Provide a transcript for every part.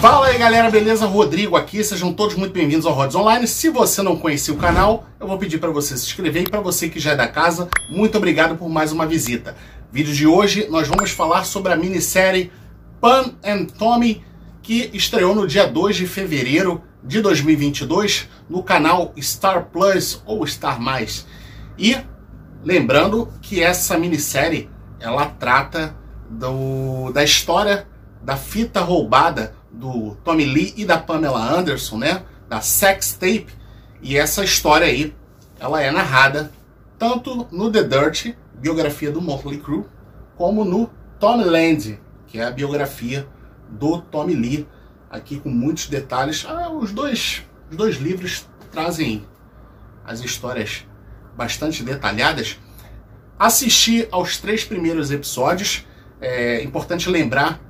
Fala aí galera, beleza? Rodrigo aqui, sejam todos muito bem-vindos ao Rods Online. Se você não conhecia o canal, eu vou pedir para você se inscrever e para você que já é da casa, muito obrigado por mais uma visita. Vídeo de hoje nós vamos falar sobre a minissérie Pan and Tommy, que estreou no dia 2 de fevereiro de 2022 no canal Star Plus ou Star Mais. E lembrando que essa minissérie ela trata do, da história da fita roubada do Tommy Lee e da Pamela Anderson, né? Da sex tape. E essa história aí, ela é narrada tanto no The Dirt, biografia do Motley Crue, como no Tommy Land, que é a biografia do Tommy Lee, aqui com muitos detalhes. Ah, os dois, os dois livros trazem as histórias bastante detalhadas. Assisti aos três primeiros episódios. É importante lembrar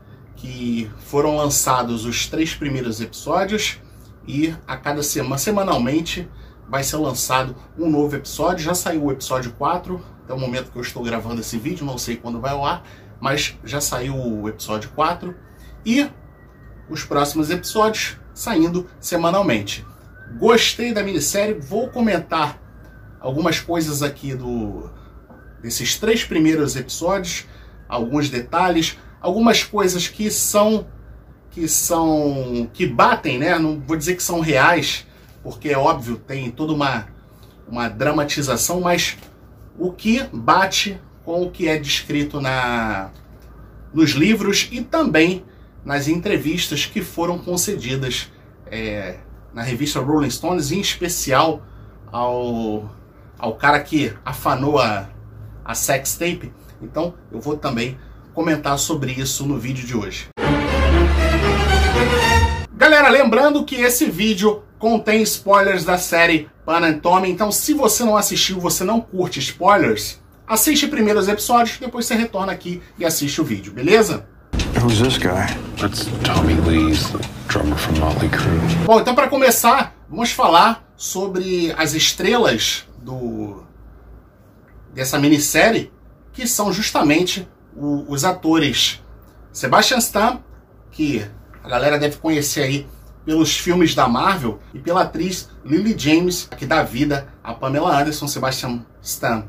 que foram lançados os três primeiros episódios e a cada semana, semanalmente, vai ser lançado um novo episódio. Já saiu o episódio 4, até o momento que eu estou gravando esse vídeo, não sei quando vai ao ar, mas já saiu o episódio 4 e os próximos episódios saindo semanalmente. Gostei da minissérie, vou comentar algumas coisas aqui do desses três primeiros episódios, alguns detalhes, algumas coisas que são que são que batem, né? Não vou dizer que são reais, porque é óbvio, tem toda uma uma dramatização, mas o que bate com o que é descrito na nos livros e também nas entrevistas que foram concedidas é, na revista Rolling Stones, em especial ao, ao cara que afanou a, a sex tape. Então eu vou também comentar sobre isso no vídeo de hoje. Galera, lembrando que esse vídeo contém spoilers da série Pan and Tommy, então se você não assistiu, você não curte spoilers, assiste primeiro os episódios, depois você retorna aqui e assiste o vídeo, beleza? Who's this guy? That's Tommy Lee's drummer from Motley Crue. Bom, então para começar, vamos falar sobre as estrelas do dessa minissérie, que são justamente o, os atores Sebastian Stan, que a galera deve conhecer aí pelos filmes da Marvel, e pela atriz Lily James, que dá vida a Pamela Anderson. Sebastian Stan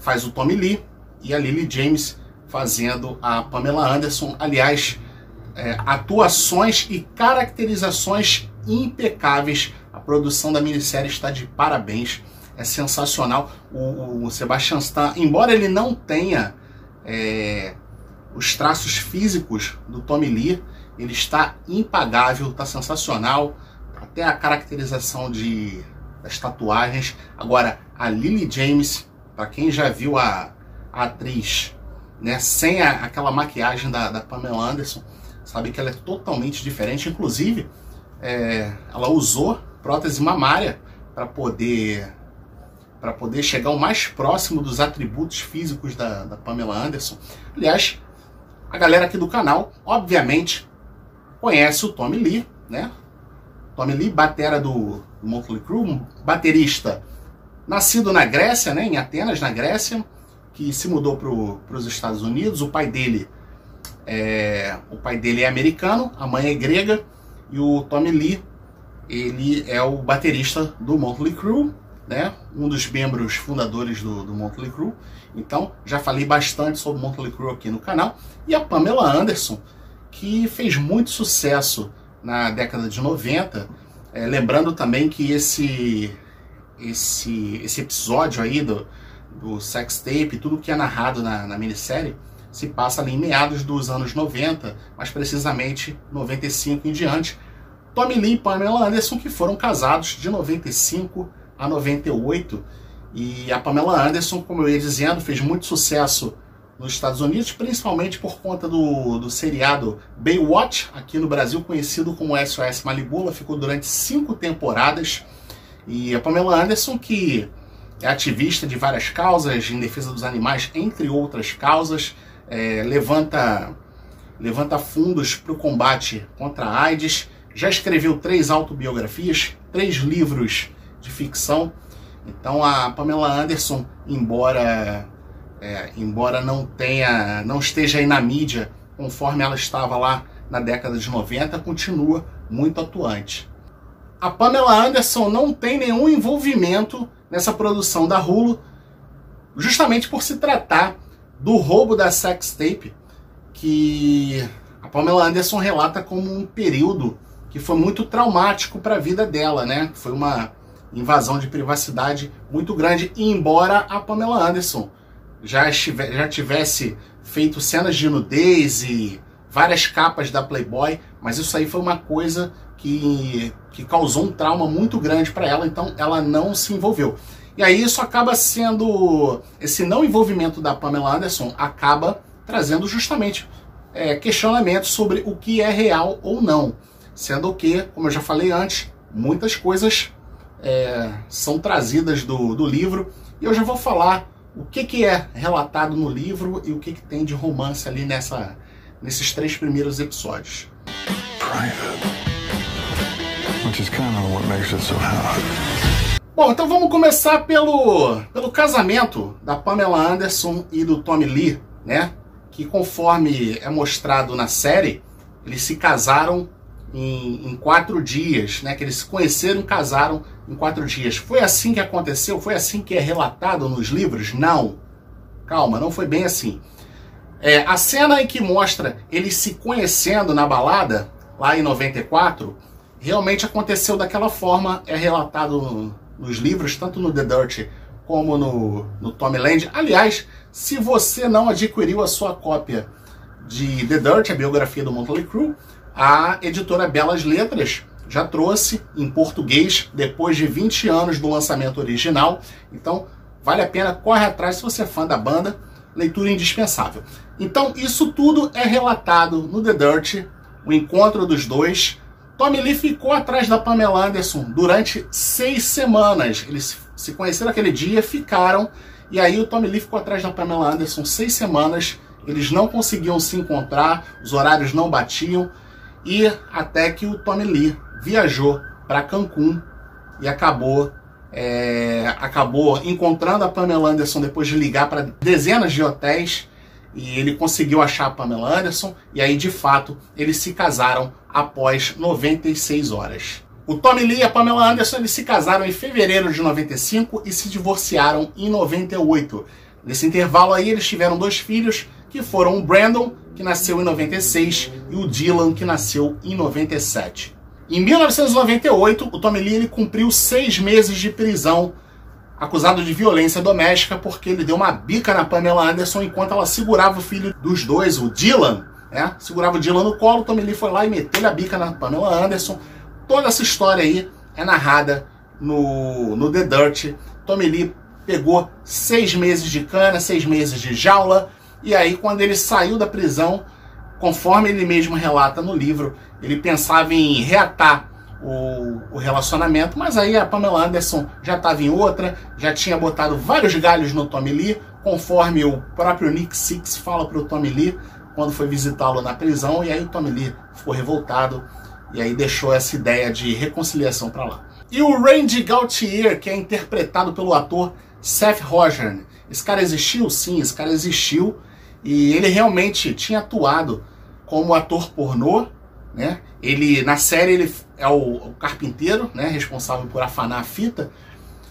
faz o Tommy Lee e a Lily James fazendo a Pamela Anderson. Aliás, é, atuações e caracterizações impecáveis. A produção da minissérie está de parabéns. É sensacional. O, o Sebastian Stan, embora ele não tenha é, os traços físicos do Tommy Lee. Ele está impagável, está sensacional. Até a caracterização de, das tatuagens. Agora, a Lily James, para quem já viu a, a atriz né, sem a, aquela maquiagem da, da, Pamela Anderson, sabe que ela é totalmente diferente. Inclusive, é, ela usou prótese mamária para poder para poder chegar o mais próximo dos atributos físicos da, da Pamela Anderson. Aliás, a galera aqui do canal, obviamente, conhece o Tommy Lee, né? Tommy Lee, batera do, do Motley Crue, baterista nascido na Grécia, né, em Atenas, na Grécia, que se mudou para os Estados Unidos. O pai dele é, o pai dele é americano, a mãe é grega e o Tommy Lee ele é o baterista do Motley Crue né, um dos membros fundadores do, do Motley Crue. Então, já falei bastante sobre Motley Crue aqui no canal. E a Pamela Anderson, que fez muito sucesso na década de 90. É, lembrando também que esse, esse, esse episódio aí do, do sex tape, tudo que é narrado na, na minissérie, se passa ali em meados dos anos 90, mais precisamente 95 em diante. Tommy Lee e Pamela Anderson, que foram casados de 95 a 98. E a Pamela Anderson, como eu ia dizendo, fez muito sucesso nos Estados Unidos, principalmente por conta do, do seriado Baywatch, aqui no Brasil conhecido como SOS Malibu. Ela ficou durante cinco temporadas. E a Pamela Anderson, que é ativista de várias causas, em defesa dos animais, entre outras causas, é, levanta, levanta fundos para o combate contra a AIDS, já escreveu três autobiografias, três livros de ficção. Então a Pamela Anderson, embora é, embora não tenha, não esteja aí na mídia conforme ela estava lá na década de 90 continua muito atuante. A Pamela Anderson não tem nenhum envolvimento nessa produção da Hulu, justamente por se tratar do roubo da sex tape, que a Pamela Anderson relata como um período que foi muito traumático para a vida dela, né? Foi uma invasão de privacidade muito grande, embora a Pamela Anderson já, estive, já tivesse feito cenas de nudez e várias capas da Playboy, mas isso aí foi uma coisa que, que causou um trauma muito grande para ela, então ela não se envolveu. E aí isso acaba sendo. Esse não envolvimento da Pamela Anderson acaba trazendo justamente é, questionamentos sobre o que é real ou não. Sendo que, como eu já falei antes, muitas coisas é, são trazidas do, do livro e eu já vou falar o que, que é relatado no livro e o que, que tem de romance ali nessa, nesses três primeiros episódios. Bom, então vamos começar pelo, pelo casamento da Pamela Anderson e do Tommy Lee, né? Que conforme é mostrado na série, eles se casaram em, em, quatro dias, né? Que eles se conheceram casaram em quatro dias. Foi assim que aconteceu? Foi assim que é relatado nos livros? Não. Calma, não foi bem assim. É, a cena em que mostra eles se conhecendo na balada, lá em 94, realmente aconteceu daquela forma, é relatado nos livros, tanto no The Dirt como no, no Land. Aliás, se você não adquiriu a sua cópia de The Dirt, a biografia do Motley Crue, a editora Belas Letras já trouxe em português depois de 20 anos do lançamento original. Então, vale a pena, corre atrás se você é fã da banda, leitura indispensável. Então, isso tudo é relatado no The Dirt, o encontro dos dois. Tommy Lee ficou atrás da Pamela Anderson durante seis semanas. Eles se conheceram aquele dia, ficaram, e aí o Tommy Lee ficou atrás da Pamela Anderson seis semanas. Eles não conseguiam se encontrar, os horários não batiam, e até que o Tommy Lee viajou para Cancún e acabou é, acabou encontrando a Pamela Anderson depois de ligar para dezenas de hotéis e ele conseguiu achar a Pamela Anderson e aí de fato eles se casaram após 96 horas. O Tommy Lee e a Pamela Anderson eles se casaram em fevereiro de 95 e se divorciaram em 98. Nesse intervalo aí eles tiveram dois filhos que foram o Brandon, que nasceu em 96, e o Dylan, que nasceu em 97. Em 1998, o Tommy Lee ele cumpriu seis meses de prisão, acusado de violência doméstica, porque ele deu uma bica na Pamela Anderson enquanto ela segurava o filho dos dois, o Dylan, né? Segurava o Dylan no colo, o Tommy Lee foi lá e meteu a bica na Pamela Anderson. Toda essa história aí é narrada no, no The Dirt. Tommy Lee pegou seis meses de cana, seis meses de jaula, e aí quando ele saiu da prisão, conforme ele mesmo relata no livro, ele pensava em reatar o, o relacionamento, mas aí a Pamela Anderson já estava em outra, já tinha botado vários galhos no Tommy Lee, conforme o próprio Nick Six fala para o Tommy Lee quando foi visitá-lo na prisão, e aí o Tommy Lee ficou revoltado e aí deixou essa ideia de reconciliação para lá. E o Randy Gautier, que é interpretado pelo ator Seth Rogen. Esse cara existiu? Sim, esse cara existiu e ele realmente tinha atuado como ator pornô, né? Ele na série ele é o, o carpinteiro, né, responsável por afanar a fita.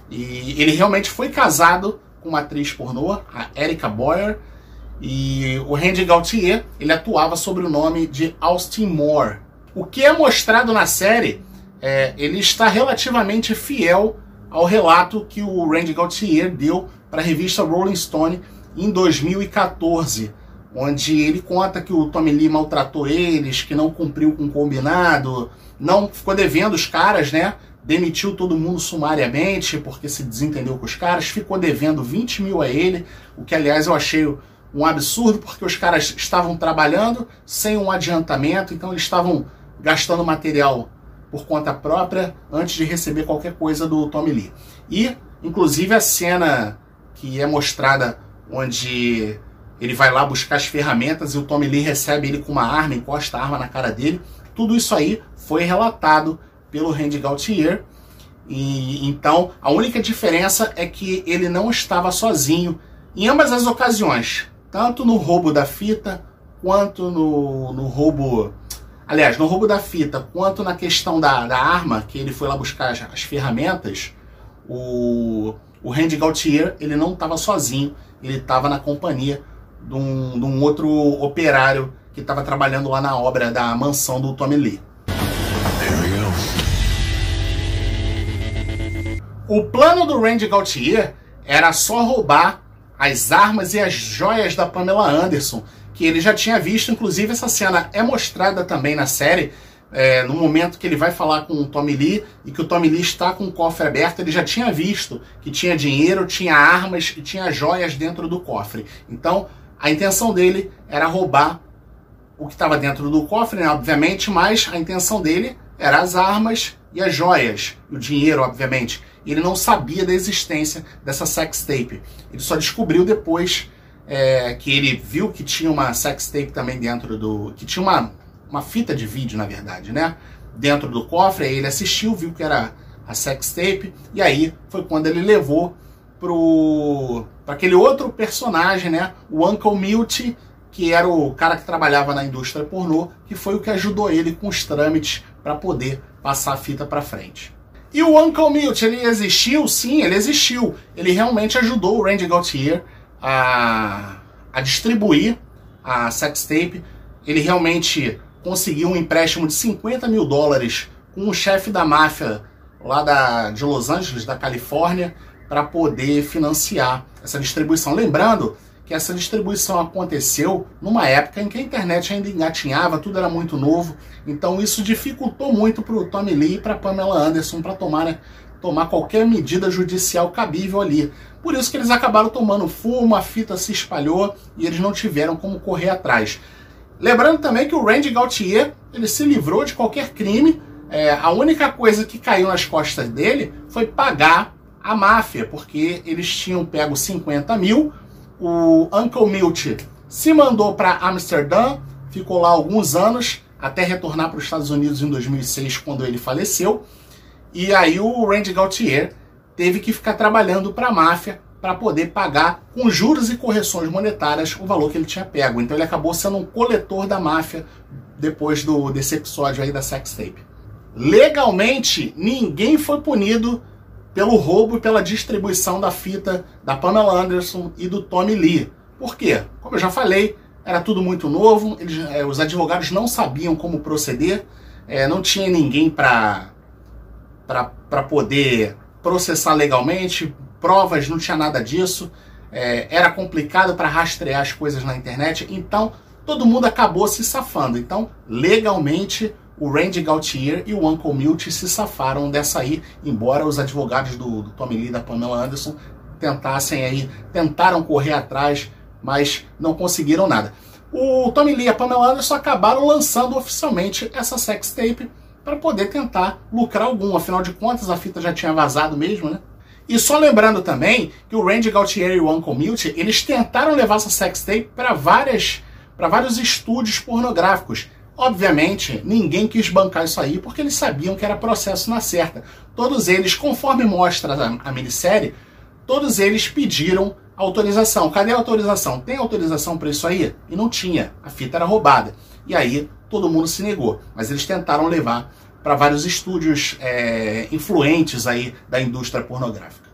E ele realmente foi casado com uma atriz pornô, a Erika Boyer, e o Randy Gautier, ele atuava sob o nome de Austin Moore. O que é mostrado na série, é, ele está relativamente fiel ao relato que o Randy Gautier deu para a revista Rolling Stone em 2014 onde ele conta que o Tommy Lee maltratou eles, que não cumpriu com o combinado, não ficou devendo os caras, né? Demitiu todo mundo sumariamente porque se desentendeu com os caras, ficou devendo 20 mil a ele, o que aliás eu achei um absurdo porque os caras estavam trabalhando sem um adiantamento, então eles estavam gastando material por conta própria antes de receber qualquer coisa do Tommy Lee. E, inclusive, a cena que é mostrada onde ele vai lá buscar as ferramentas e o Tommy Lee recebe ele com uma arma, encosta a arma na cara dele. Tudo isso aí foi relatado pelo Randy Gautier. E então a única diferença é que ele não estava sozinho em ambas as ocasiões, tanto no roubo da fita quanto no, no roubo aliás, no roubo da fita, quanto na questão da, da arma, que ele foi lá buscar as, as ferramentas, o, o Randy Gaultier, ele não estava sozinho, ele estava na companhia de um, de um outro operário que estava trabalhando lá na obra da mansão do Tommy Lee. O plano do Randy Gaultier era só roubar as armas e as joias da Pamela Anderson, que ele já tinha visto, inclusive essa cena é mostrada também na série, é, no momento que ele vai falar com o Tommy Lee e que o Tommy Lee está com o cofre aberto, ele já tinha visto que tinha dinheiro, tinha armas e tinha joias dentro do cofre. Então, a intenção dele era roubar o que estava dentro do cofre, né, obviamente, mas a intenção dele era as armas e as joias, o dinheiro, obviamente. Ele não sabia da existência dessa sex tape. Ele só descobriu depois é, que ele viu que tinha uma sex tape também dentro do. que tinha uma, uma fita de vídeo, na verdade, né? Dentro do cofre, aí ele assistiu, viu que era a sex tape, e aí foi quando ele levou pro aquele outro personagem, né? O Uncle Milt, que era o cara que trabalhava na indústria pornô, que foi o que ajudou ele com os trâmites para poder passar a fita para frente. E o Uncle Milt, ele existiu? Sim, ele existiu. Ele realmente ajudou o Randy Gaultier a, a distribuir a sextape. Ele realmente conseguiu um empréstimo de 50 mil dólares com o chefe da máfia lá da, de Los Angeles, da Califórnia, para poder financiar essa distribuição. Lembrando que essa distribuição aconteceu numa época em que a internet ainda engatinhava, tudo era muito novo, então isso dificultou muito para o Tommy Lee e para Pamela Anderson para tomar, né, tomar qualquer medida judicial cabível ali. Por isso que eles acabaram tomando fumo, a fita se espalhou e eles não tiveram como correr atrás. Lembrando também que o Randy Gaultier ele se livrou de qualquer crime. É, a única coisa que caiu nas costas dele foi pagar a máfia, porque eles tinham pego 50 mil. O Uncle Milt se mandou para Amsterdã, ficou lá alguns anos, até retornar para os Estados Unidos em 2006, quando ele faleceu. E aí o Randy Gaultier teve que ficar trabalhando para a máfia para poder pagar com juros e correções monetárias o valor que ele tinha pego. Então ele acabou sendo um coletor da máfia depois do desse episódio aí da sex tape. Legalmente, ninguém foi punido pelo roubo e pela distribuição da fita da Pamela Anderson e do Tommy Lee. Por quê? Como eu já falei, era tudo muito novo, eles, é, os advogados não sabiam como proceder, é, não tinha ninguém para poder processar legalmente, provas, não tinha nada disso, é, era complicado para rastrear as coisas na internet, então todo mundo acabou se safando. Então, legalmente, o Randy Gaultier e o Uncle Milt se safaram dessa aí, embora os advogados do, do Tommy Lee e da Pamela Anderson tentassem aí, tentaram correr atrás, mas não conseguiram nada. O Tommy Lee e a Pamela Anderson acabaram lançando oficialmente essa sex tape para poder tentar lucrar algum, afinal de contas a fita já tinha vazado mesmo, né? E só lembrando também que o Randy Gaultier e o Uncle Milt, eles tentaram levar essa sex tape para várias para vários estúdios pornográficos Obviamente, ninguém quis bancar isso aí porque eles sabiam que era processo na certa. Todos eles, conforme mostra a, a minissérie, todos eles pediram autorização. Cadê a autorização? Tem autorização para isso aí? E não tinha. A fita era roubada. E aí todo mundo se negou. Mas eles tentaram levar para vários estúdios é, influentes aí da indústria pornográfica.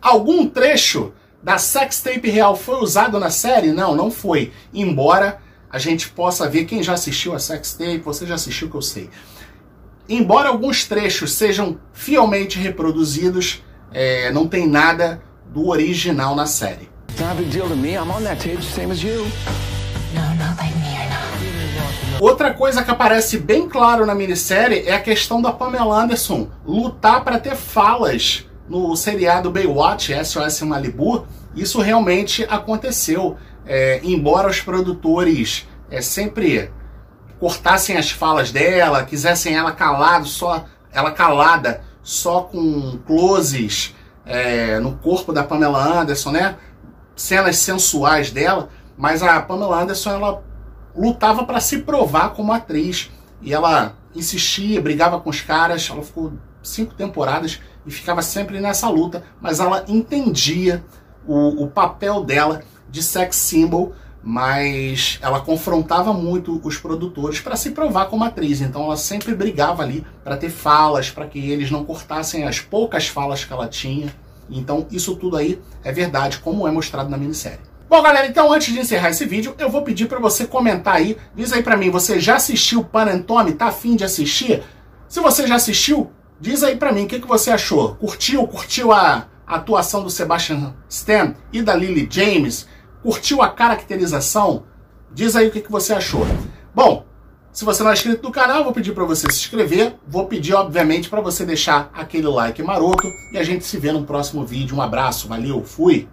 Algum trecho da sextape real foi usado na série? Não, não foi. Embora a gente possa ver, quem já assistiu a sextape, você já assistiu que eu sei. Embora alguns trechos sejam fielmente reproduzidos, é, não tem nada do original na série. Outra coisa que aparece bem claro na minissérie é a questão da Pamela Anderson lutar para ter falas no seriado Baywatch, SOS Malibu, isso realmente aconteceu. É, embora os produtores é, sempre cortassem as falas dela, quisessem ela calado, só ela calada, só com closes é, no corpo da Pamela Anderson, né? Cenas sensuais dela, mas a Pamela Anderson ela lutava para se provar como atriz e ela insistia, brigava com os caras. Ela ficou cinco temporadas e ficava sempre nessa luta, mas ela entendia o, o papel dela de sex symbol, mas ela confrontava muito os produtores para se provar como atriz. Então ela sempre brigava ali para ter falas, para que eles não cortassem as poucas falas que ela tinha. Então isso tudo aí é verdade, como é mostrado na minissérie. Bom, galera, então antes de encerrar esse vídeo, eu vou pedir para você comentar aí. Diz aí para mim, você já assistiu Pan and Tommy? Tá afim de assistir? Se você já assistiu, diz aí para mim o que, que você achou. Curtiu? Curtiu a atuação do Sebastian Stan e da Lily James? Curtiu a caracterização? Diz aí o que, que você achou. Bom, se você não é inscrito no canal, vou pedir para você se inscrever. Vou pedir, obviamente, para você deixar aquele like maroto. E a gente se vê no próximo vídeo. Um abraço, valeu, fui!